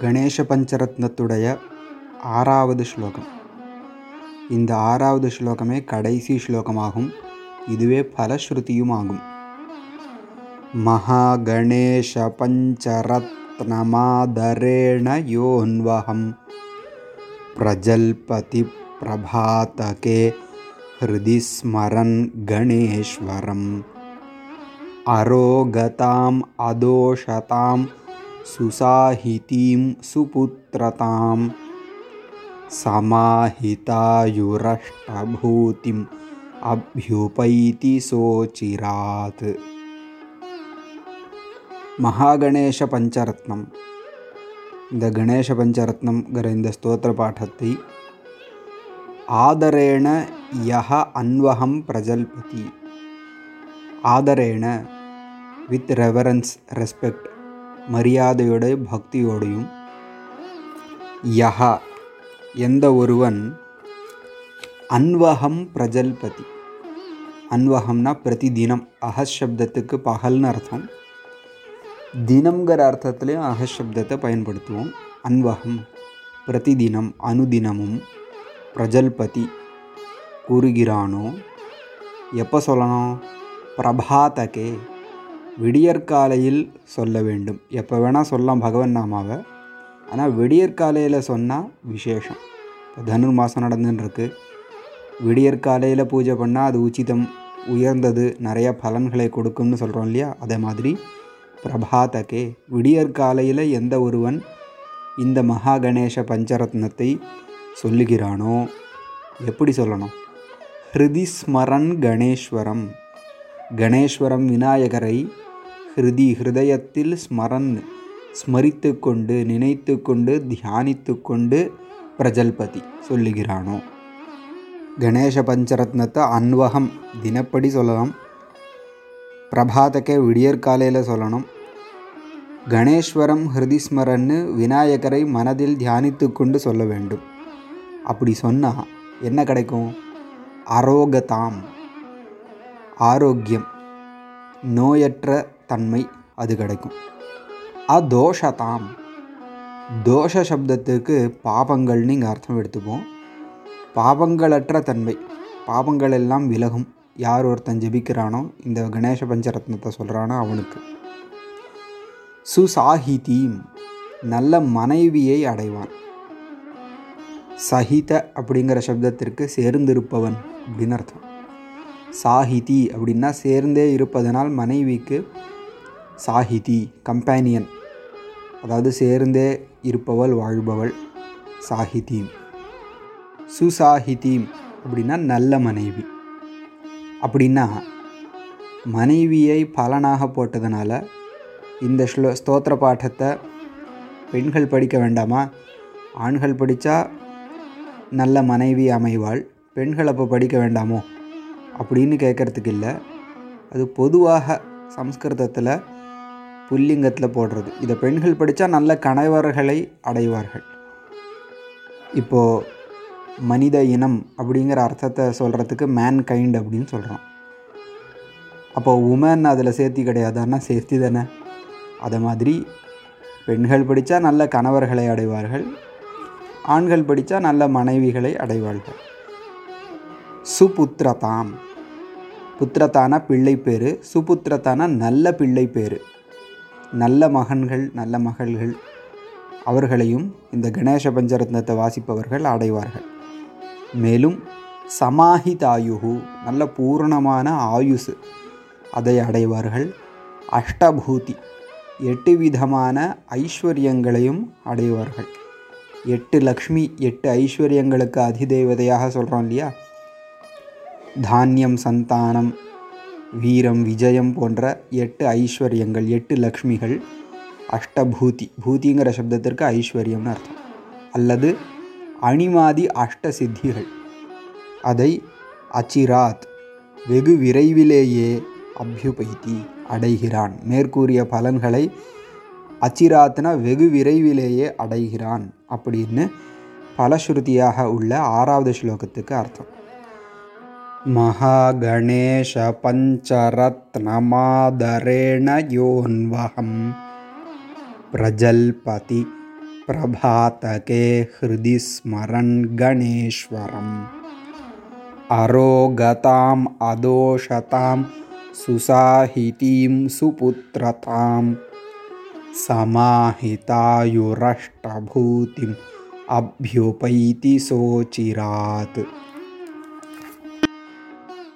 கணேச பஞ்சரத்னத்துடைய ஆறாவது ஸ்லோகம் இந்த ஆறாவது ஸ்லோகமே கடைசி ஸ்லோகமாகும் இதுவே பலஸ்ருதியும் ஆகும் மகாகணேஷ பஞ்சரத்னமாதரேண யோன்வகம் பிரஜல்பதி பிரபாதகே ஹிருதி ஸ்மரன் கணேஸ்வரம் அரோகதாம் அதோஷதாம் சுசாஹிதீம் சுபுத்திரதாம் சமாஹிதாயுரஷ்டபூதிம் அபியுபைதி சோச்சிராத் மகாகணேஷ பஞ்சரத்னம் இந்த கணேச பஞ்சரத்னம்ங்கிற இந்த ஸ்தோத்திர பாடத்தை ஆதரேண யஹ அன்வகம் பிரஜல்பதி ஆதரேண வித் ரெவரன்ஸ் ரெஸ்பெக்ட் மரியாதையோட பக்தியோடையும். யஹா எந்த ஒருவன் அன்வகம் பிரஜல்பதி. அன்வகம்னா பிரதி தினம் அஹஸ் பகல்னு அர்த்தம். தினம்ங்கிற அர்த்தத்துலேயும் அஹஸ் பயன்படுத்துவோம். அன்வகம் பிரதிதினம் அனுதினமும் பிரஜல்பதி கூறுகிறானோ? எப்போ சொல்லணும்? பிரபாதகே. விடியற்காலையில் சொல்ல வேண்டும். எப்போ வேணால் சொல்லலாம் பகவன் நாமாவை. ஆனால் விடியற்காலையில் சொன்னால் விசேஷம். இப்போ தனுர் மாதம் நடந்துட்டுருக்கு விடியற்காலையில் பூஜை பண்ணால் அது உச்சிதம் உயர்ந்தது நிறைய பலன்களை கொடுக்கும்னு சொல்கிறோம் இல்லையா? அதே மாதிரி பிரபாதகே விடியற்காலையில் எந்த ஒருவன் இந்த மகா கணேச பஞ்சரத்னத்தை சொல்லுகிறானோ? எப்படி சொல்லணும்? ஹிருதி ஸ்மரன் கணேஸ்வரம். கணேஸ்வரம் விநாயகரை ஹிருதி ஹிருதயத்தில் ஸ்மரன் ஸ்மரித்து கொண்டு நினைத்து கொண்டு தியானித்து கொண்டு பிரஜல்பதி சொல்லுகிறானோ? கணேச பஞ்சரத்னத்தை அன்வகம் தினப்படி சொல்லலாம். பிரபாதக்கே விடியற்காலையில் சொல்லணும். கணேஸ்வரம் ஹிருதிஸ்மரன்னு விநாயகரை மனதில் தியானித்து கொண்டு சொல்ல வேண்டும். அப்படி சொன்னால் என்ன கிடைக்கும்? அரோகதாம் ஆரோக்கியம் நோயற்ற தன்மை அது கிடைக்கும். அதோஷதாம். தோஷ சப்தத்துக்கு பாபங்கள்னு இங்கே அர்த்தம் எடுத்துப்போம். பாபங்களற்ற தன்மை. பாபங்கள் எல்லாம் விலகும். யார் ஒருத்தன் ஜெபிக்கிறானோ இந்த கணேச பஞ்சரத்னத்தை சொல்கிறானோ அவனுக்கு. சுசாஹிதீம். நல்ல மனைவியை அடைவான். சஹித அப்படிங்கிற சப்தத்திற்கு சேர்ந்திருப்பவன் அப்படின்னு அர்த்தம். சாஹிதி அப்படின்னா சேர்ந்தே இருப்பதனால் மனைவிக்கு சாஹிதி கம்பேனியன். அதாவது சேர்ந்தே இருப்பவள் வாழ்பவள் சாஹிதீம் சுசாஹிதீம் அப்படின்னா நல்ல மனைவி. அப்படின்னா மனைவியை பலனாக போட்டதுனால இந்த ஸ்லோ ஸ்தோத்திர பாட்டத்தை பெண்கள் படிக்க வேண்டாமா? ஆண்கள் படித்தா நல்ல மனைவி அமைவாள் பெண்கள் அப்போ படிக்க வேண்டாமோ? அப்படின்னு கேட்குறதுக்கு இல்லை. அது பொதுவாக சம்ஸ்கிருதத்தில் புல்லிங்கத்தில் போடுறது. இதை பெண்கள் படித்தா நல்ல கணவர்களை அடைவார்கள். இப்போது மனித இனம் அப்படிங்கிற அர்த்தத்தை சொல்கிறதுக்கு மேன் கைண்ட் அப்படின்னு சொல்கிறோம் அப்போ உமன் அதில் சேர்த்தி கிடையாதுன்னா சேர்த்தி தானே. அதை மாதிரி பெண்கள் படித்தா நல்ல கணவர்களை அடைவார்கள். ஆண்கள் படித்தா நல்ல மனைவிகளை அடைவார்கள். சுபுத்திரதாம். புத்திரத்தான பிள்ளை பேர் சுபுத்திரத்தான நல்ல பிள்ளை பேர். நல்ல மகன்கள் நல்ல மகள்கள் அவர்களையும் இந்த கணேச பஞ்சரத்னத்தை வாசிப்பவர்கள் அடைவார்கள். மேலும் சமாஹிதாயுகு நல்ல பூரணமான ஆயுசு அதை அடைவார்கள். அஷ்டபூதி எட்டு விதமான ஐஸ்வர்யங்களையும் அடைவார்கள். எட்டு லக்ஷ்மி எட்டு ஐஸ்வர்யங்களுக்கு அதிதேவதையாக சொல்கிறோம் இல்லையா? தானியம் சந்தானம் வீரம் விஜயம் போன்ற எட்டு ஐஸ்வர்யங்கள் எட்டு லக்ஷ்மிகள் அஷ்டபூதி. பூதிங்கிற சப்தத்திற்கு ஐஸ்வர்யம்னு அர்த்தம். அல்லது அணிமாதி அஷ்ட சித்திகள் அதை அச்சிராத் வெகு விரைவிலேயே அபியுபைத்தி அடைகிறான். மேற்கூறிய பலன்களை அச்சிராத்னா வெகு விரைவிலேயே அடைகிறான் அப்படின்னு பலஸ்ருதியாக உள்ள ஆறாவது ஸ்லோகத்துக்கு அர்த்தம். महागणेश पञ्चरत्नमादरेण योऽन्वहं प्रजल्पति प्रभातके हृदि स्मरन् गणेश्वरम्। अरोगताम् अदोषतां सुसाहितीं सुपुत्रतां समाहितायुरष्टभूतिम् अभ्युपैति सोचिरात्